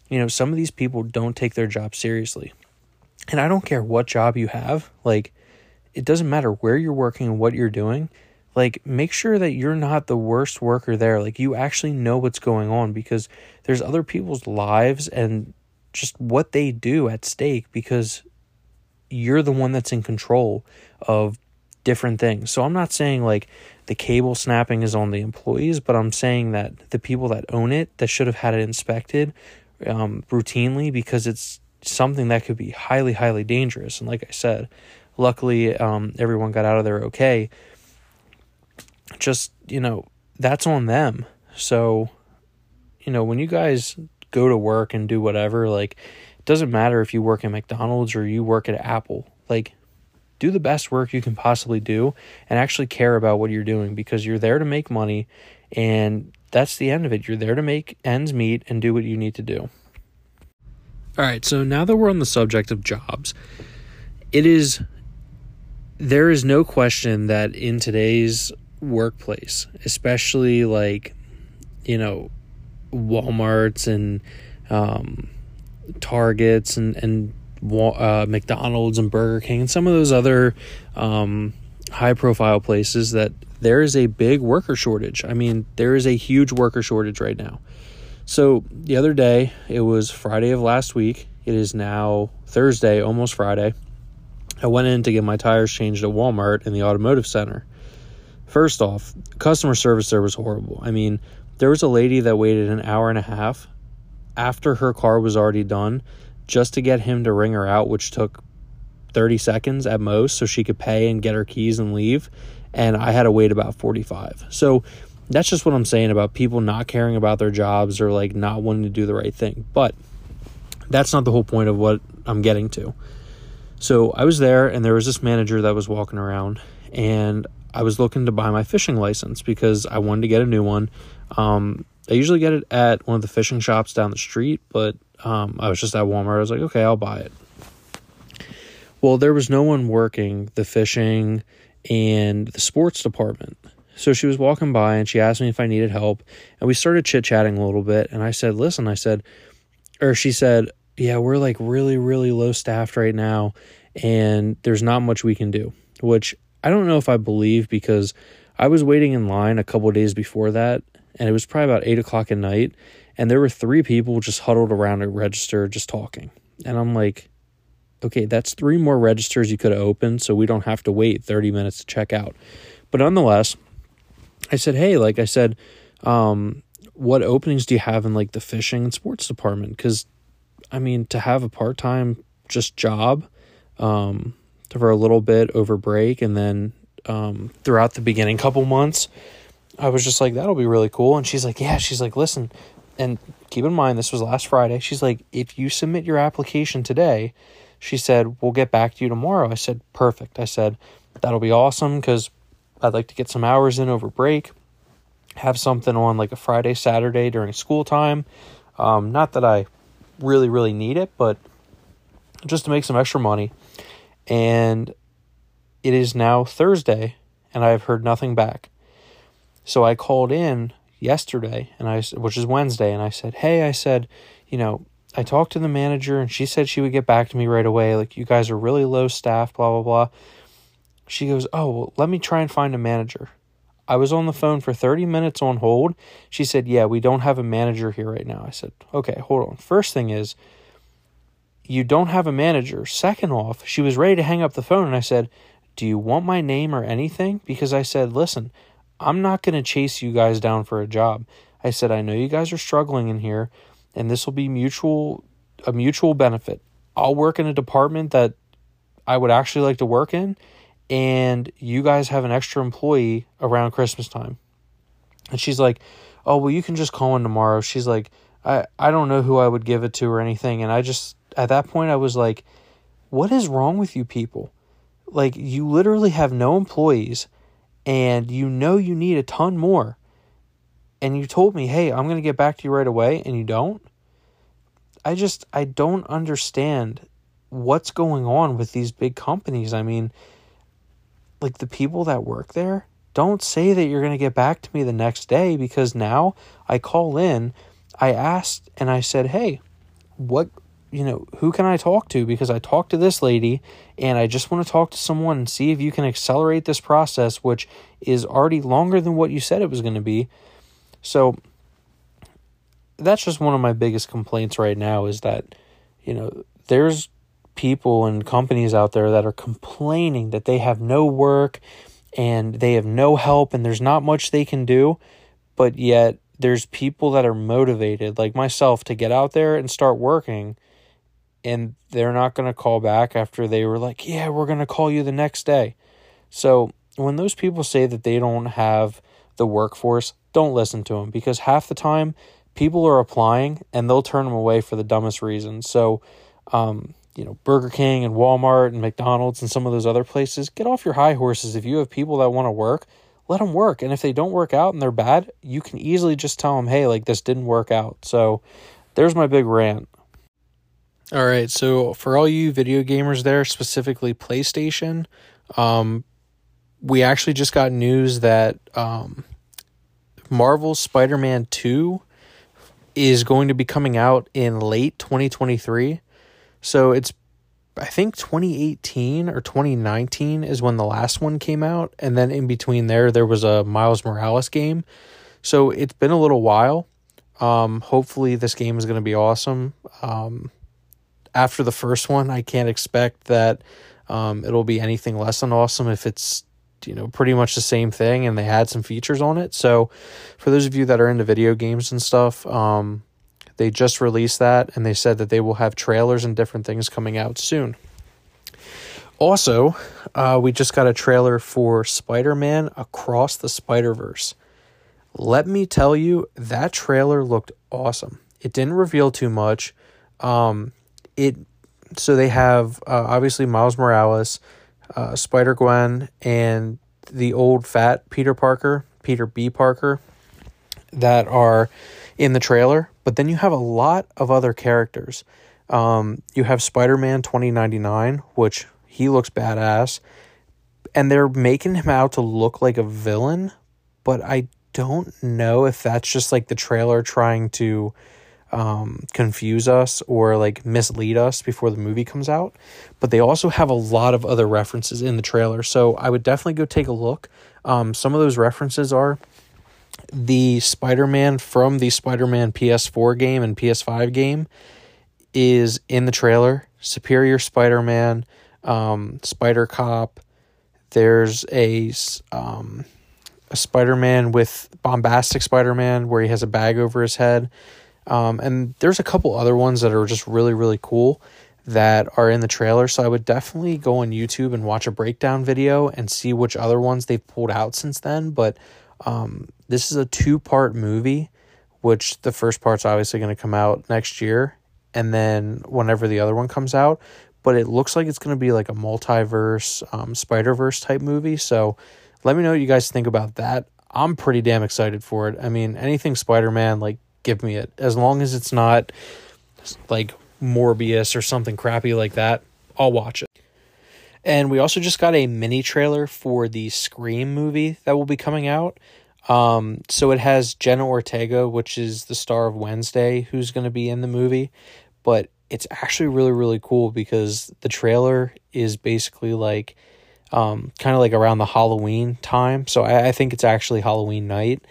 you know, some of these people don't take their job seriously. And I don't care what job you have, like, it doesn't matter where you're working and what you're doing. Like, make sure that you're not the worst worker there. Like, you actually know what's going on because there's other people's lives and just what they do at stake because you're the one that's in control of different things. So I'm not saying like the cable snapping is on the employees, but I'm saying that the people that own it that should have had it inspected um, routinely because it's something that could be highly, highly dangerous. And like I said, luckily um, everyone got out of there okay. just, you know, that's on them. So, you know, when you guys go to work and do whatever, like, doesn't matter if you work at McDonald's or you work at Apple. Like, do the best work you can possibly do and actually care about what you're doing because you're there to make money and that's the end of it. You're there to make ends meet and do what you need to do. All right, so now that we're on the subject of jobs, it is there is no question that in today's workplace, especially like you know Walmart's and um, Targets and and uh, McDonald's and Burger King and some of those other um, high profile places that there is a big worker shortage. I mean, there is a huge worker shortage right now. So the other day, it was Friday of last week. It is now Thursday, almost Friday. I went in to get my tires changed at Walmart in the automotive center. First off, customer service there was horrible. I mean, there was a lady that waited an hour and a half after her car was already done just to get him to ring her out, which took 30 seconds at most so she could pay and get her keys and leave. And I had to wait about 45. So that's just what I'm saying about people not caring about their jobs or like not wanting to do the right thing. But that's not the whole point of what I'm getting to. So I was there and there was this manager that was walking around and I was looking to buy my fishing license because I wanted to get a new one. Um, I usually get it at one of the fishing shops down the street, but um, I was just at Walmart. I was like, okay, I'll buy it. Well, there was no one working the fishing and the sports department. So she was walking by and she asked me if I needed help. And we started chit chatting a little bit. And I said, listen, I said, or she said, yeah, we're like really, really low staffed right now. And there's not much we can do, which I don't know if I believe because I was waiting in line a couple days before that. And it was probably about eight o'clock at night and there were three people just huddled around a register just talking. And I'm like, okay, that's three more registers you could have opened so we don't have to wait 30 minutes to check out. But nonetheless, I said, hey, like I said, um, what openings do you have in like the fishing and sports department? Because, I mean, to have a part time just job um, for a little bit over break and then um, throughout the beginning couple months, I was just like, that'll be really cool. And she's like, yeah, she's like, listen, and keep in mind this was last Friday. She's like, if you submit your application today, she said, we'll get back to you tomorrow. I said, perfect. I said, that'll be awesome because I'd like to get some hours in over break, have something on like a Friday, Saturday during school time. Um, not that I really, really need it, but just to make some extra money. And it is now Thursday, and I have heard nothing back. So I called in yesterday and I which is Wednesday and I said, "Hey, I said, you know, I talked to the manager and she said she would get back to me right away. Like you guys are really low staff, blah blah blah." She goes, "Oh, well, let me try and find a manager." I was on the phone for 30 minutes on hold. She said, "Yeah, we don't have a manager here right now." I said, "Okay, hold on. First thing is you don't have a manager. Second off, she was ready to hang up the phone and I said, "Do you want my name or anything?" Because I said, "Listen, I'm not going to chase you guys down for a job. I said, I know you guys are struggling in here, and this will be mutual a mutual benefit. I'll work in a department that I would actually like to work in, and you guys have an extra employee around Christmas time. And she's like, Oh, well, you can just call in tomorrow. She's like, I, I don't know who I would give it to or anything. And I just, at that point, I was like, What is wrong with you people? Like, you literally have no employees and you know you need a ton more, and you told me, hey, I'm going to get back to you right away, and you don't, I just, I don't understand what's going on with these big companies. I mean, like the people that work there, don't say that you're going to get back to me the next day because now I call in, I asked and I said, "Hey, what you know, who can I talk to? Because I talked to this lady and I just want to talk to someone and see if you can accelerate this process, which is already longer than what you said it was going to be. So that's just one of my biggest complaints right now is that, you know, there's people and companies out there that are complaining that they have no work and they have no help and there's not much they can do, but yet there's people that are motivated like myself to get out there and start working and they're not going to call back after they were like, "Yeah, we're going to call you the next day." So, when those people say that they don't have the workforce, don't listen to them because half the time people are applying and they'll turn them away for the dumbest reasons. So, um, you know, Burger King and Walmart and McDonald's and some of those other places, get off your high horses. If you have people that want to work, let them work. And if they don't work out and they're bad, you can easily just tell them, hey, like this didn't work out. So there's my big rant. All right. So for all you video gamers there, specifically PlayStation, um, we actually just got news that um, Marvel's Spider Man 2 is going to be coming out in late 2023. So it's, I think 2018 or 2019 is when the last one came out. And then in between there, there was a Miles Morales game. So it's been a little while. Um, hopefully, this game is going to be awesome. Um, after the first one, I can't expect that um, it'll be anything less than awesome if it's you know pretty much the same thing and they had some features on it. So for those of you that are into video games and stuff um, they just released that and they said that they will have trailers and different things coming out soon. Also uh, we just got a trailer for spider-man across the spider-verse. Let me tell you that trailer looked awesome. It didn't reveal too much um, it so they have uh, obviously miles morales uh, Spider Gwen and the old fat Peter Parker, Peter B. Parker, that are in the trailer. But then you have a lot of other characters. Um, you have Spider Man 2099, which he looks badass. And they're making him out to look like a villain, but I don't know if that's just like the trailer trying to um, confuse us or like mislead us before the movie comes out. But they also have a lot of other references in the trailer. So I would definitely go take a look. Um, some of those references are the Spider Man from the Spider Man PS4 game and PS5 game is in the trailer. Superior Spider Man, um, Spider Cop. There's a um, a Spider Man with bombastic Spider Man where he has a bag over his head. Um, and there's a couple other ones that are just really, really cool that are in the trailer. So I would definitely go on YouTube and watch a breakdown video and see which other ones they've pulled out since then. But um, this is a two part movie, which the first part's obviously going to come out next year. And then whenever the other one comes out, but it looks like it's going to be like a multiverse, um, Spider Verse type movie. So let me know what you guys think about that. I'm pretty damn excited for it. I mean, anything Spider Man, like give me it. As long as it's not like Morbius or something crappy like that, I'll watch it. And we also just got a mini trailer for the Scream movie that will be coming out. Um, so it has Jenna Ortega, which is the star of Wednesday, who's going to be in the movie. But it's actually really, really cool because the trailer is basically like um, kind of like around the Halloween time. So I, I think it's actually Halloween night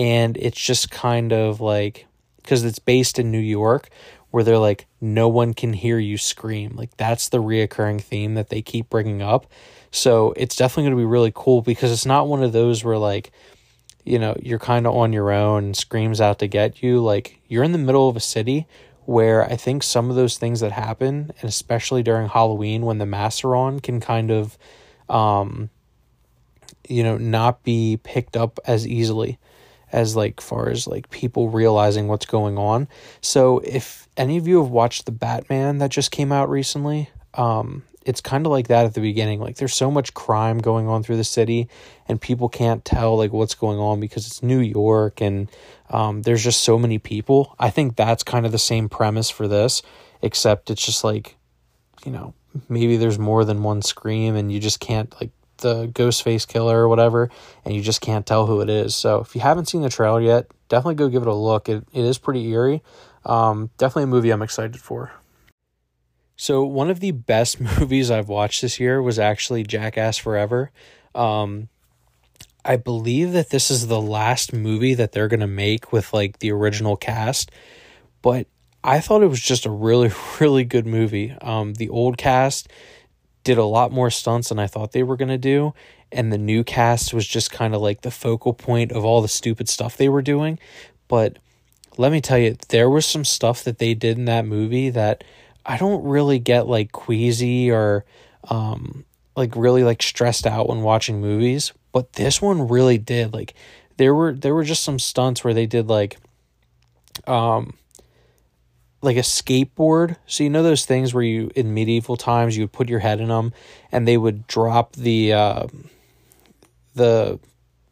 and it's just kind of like because it's based in New York where they're like no one can hear you scream. Like that's the reoccurring theme that they keep bringing up. So it's definitely going to be really cool because it's not one of those where like you know you're kind of on your own and screams out to get you. Like you're in the middle of a city where i think some of those things that happen and especially during halloween when the masks are on can kind of um you know not be picked up as easily as like far as like people realizing what's going on. So if any of you have watched the Batman that just came out recently, um, it's kind of like that at the beginning. Like there's so much crime going on through the city, and people can't tell like what's going on because it's New York and um, there's just so many people. I think that's kind of the same premise for this, except it's just like, you know, maybe there's more than one scream, and you just can't like the Ghostface killer or whatever, and you just can't tell who it is. So if you haven't seen the trailer yet, definitely go give it a look. It it is pretty eerie. Um, definitely a movie I'm excited for. So one of the best movies I've watched this year was actually Jackass Forever. Um, I believe that this is the last movie that they're gonna make with like the original cast, but I thought it was just a really really good movie. Um, the old cast did a lot more stunts than I thought they were going to do. And the new cast was just kind of like the focal point of all the stupid stuff they were doing. But let me tell you, there was some stuff that they did in that movie that I don't really get like queasy or um, like really like stressed out when watching movies, but this one really did. Like there were there were just some stunts where they did like um like a skateboard. So you know those things where you in medieval times you would put your head in them and they would drop the uh, the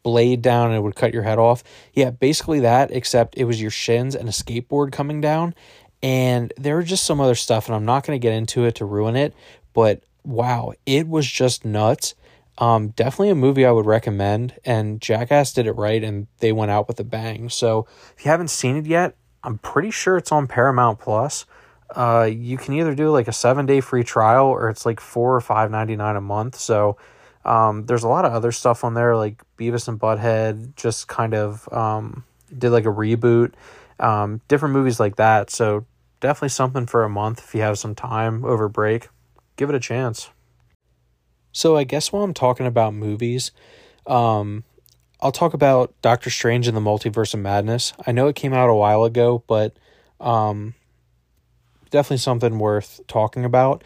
blade down and it would cut your head off. Yeah, basically that except it was your shins and a skateboard coming down and there were just some other stuff and I'm not going to get into it to ruin it, but wow, it was just nuts. Um, definitely a movie I would recommend, and Jackass did it right, and they went out with a bang. So if you haven't seen it yet, I'm pretty sure it's on Paramount Plus. Uh, you can either do like a seven day free trial or it's like four or five ninety nine a month. So um, there's a lot of other stuff on there like Beavis and Butthead just kind of um, did like a reboot, um, different movies like that. So definitely something for a month if you have some time over break. Give it a chance. So I guess while I'm talking about movies, um, I'll talk about Doctor Strange and the Multiverse of Madness. I know it came out a while ago, but um, definitely something worth talking about.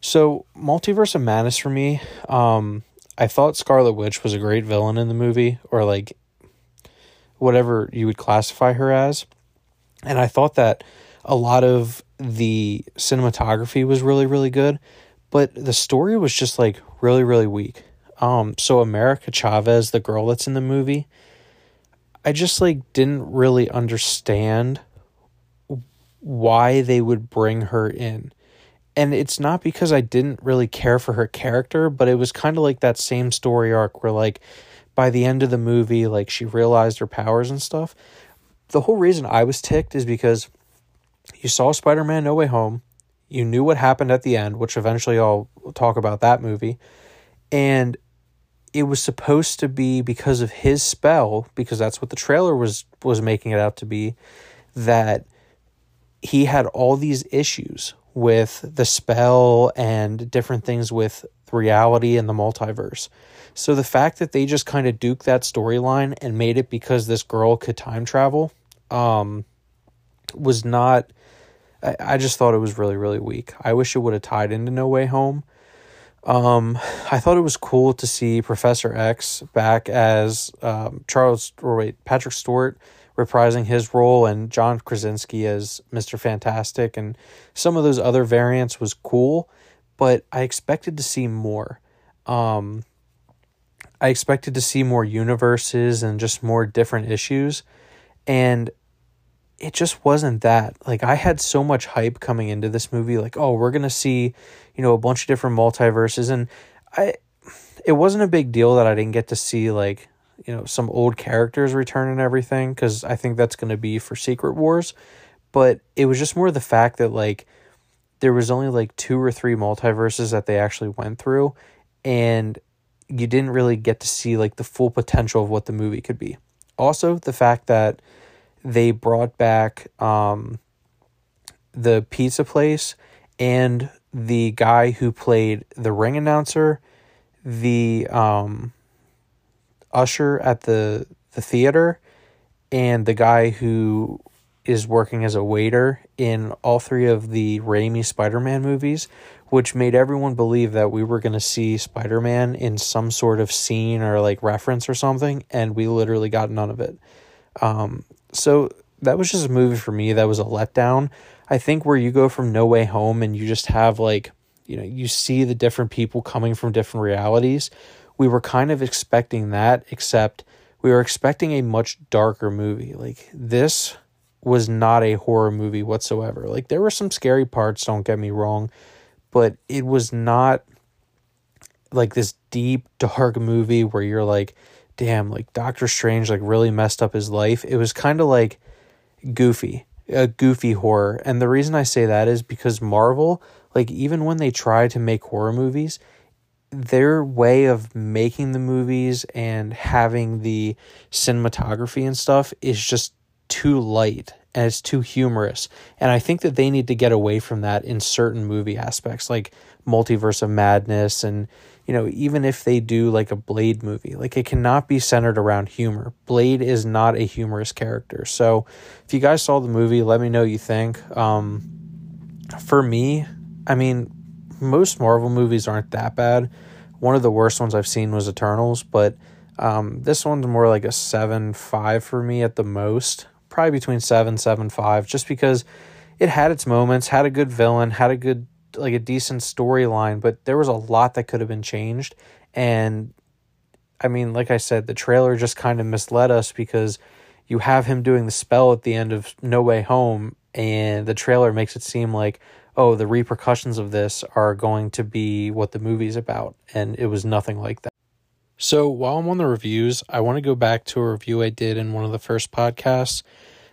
So, Multiverse of Madness for me, um, I thought Scarlet Witch was a great villain in the movie, or like whatever you would classify her as. And I thought that a lot of the cinematography was really, really good, but the story was just like really, really weak. Um, so America Chavez, the girl that's in the movie, I just like didn't really understand why they would bring her in. And it's not because I didn't really care for her character, but it was kind of like that same story arc where like by the end of the movie, like she realized her powers and stuff. The whole reason I was ticked is because you saw Spider-Man No Way Home, you knew what happened at the end, which eventually I'll talk about that movie. And it was supposed to be because of his spell because that's what the trailer was was making it out to be that he had all these issues with the spell and different things with reality and the multiverse. So the fact that they just kind of duked that storyline and made it because this girl could time travel um, was not I, I just thought it was really really weak. I wish it would have tied into No Way Home um, I thought it was cool to see Professor X back as um, Charles or wait Patrick Stewart reprising his role and John Krasinski as Mister Fantastic and some of those other variants was cool, but I expected to see more. Um, I expected to see more universes and just more different issues, and it just wasn't that. Like I had so much hype coming into this movie like, oh, we're going to see, you know, a bunch of different multiverses and I it wasn't a big deal that I didn't get to see like, you know, some old characters return and everything cuz I think that's going to be for Secret Wars, but it was just more the fact that like there was only like two or three multiverses that they actually went through and you didn't really get to see like the full potential of what the movie could be. Also, the fact that they brought back um, the pizza place and the guy who played the ring announcer, the um, usher at the the theater, and the guy who is working as a waiter in all three of the Raimi Spider-Man movies, which made everyone believe that we were going to see Spider-Man in some sort of scene or like reference or something, and we literally got none of it. Um, so that was just a movie for me that was a letdown. I think where you go from No Way Home and you just have like, you know, you see the different people coming from different realities. We were kind of expecting that, except we were expecting a much darker movie. Like this was not a horror movie whatsoever. Like there were some scary parts, don't get me wrong, but it was not like this deep dark movie where you're like damn, like Doctor Strange like really messed up his life. It was kind of like goofy, a goofy horror. And the reason I say that is because Marvel, like even when they try to make horror movies, their way of making the movies and having the cinematography and stuff is just too light and it's too humorous. And I think that they need to get away from that in certain movie aspects, like Multiverse of Madness and you know, even if they do like a Blade movie, like it cannot be centered around humor. Blade is not a humorous character. So if you guys saw the movie, let me know what you think. Um, for me, I mean, most Marvel movies aren't that bad. One of the worst ones I've seen was Eternals, but um, this one's more like a seven five for me at the most, probably between seven seven five, just because it had its moments, had a good villain, had a good like a decent storyline, but there was a lot that could have been changed. And I mean, like I said, the trailer just kind of misled us because you have him doing the spell at the end of No Way Home, and the trailer makes it seem like, oh, the repercussions of this are going to be what the movie's about. And it was nothing like that. So while I'm on the reviews, I want to go back to a review I did in one of the first podcasts.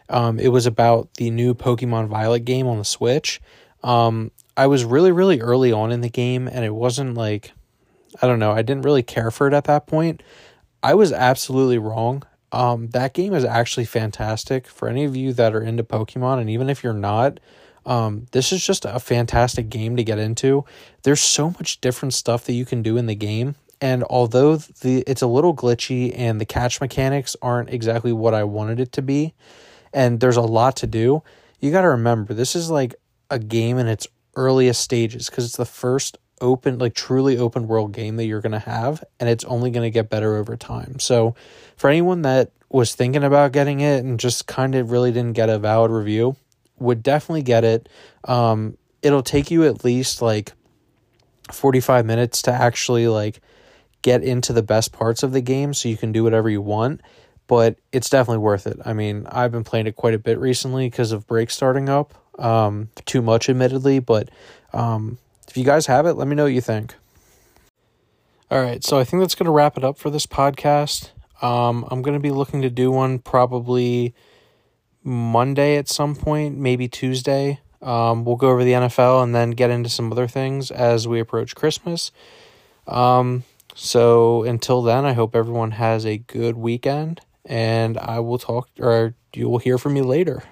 Um, it was about the new Pokemon Violet game on the Switch. Um, I was really, really early on in the game, and it wasn't like, I don't know, I didn't really care for it at that point. I was absolutely wrong. Um, that game is actually fantastic for any of you that are into Pokemon, and even if you're not, um, this is just a fantastic game to get into. There's so much different stuff that you can do in the game, and although the it's a little glitchy and the catch mechanics aren't exactly what I wanted it to be, and there's a lot to do, you got to remember this is like a game in its earliest stages because it's the first open like truly open world game that you're going to have and it's only going to get better over time. So for anyone that was thinking about getting it and just kind of really didn't get a valid review, would definitely get it. Um it'll take you at least like 45 minutes to actually like get into the best parts of the game so you can do whatever you want but it's definitely worth it i mean i've been playing it quite a bit recently because of break starting up um, too much admittedly but um, if you guys have it let me know what you think. All right so i think that's going to wrap it up for this podcast. Um, i'm going to be looking to do one probably monday at some point maybe tuesday. Um, we'll go over the nfl and then get into some other things as we approach christmas. Um, so until then, I hope everyone has a good weekend and I will talk or you will hear from me later.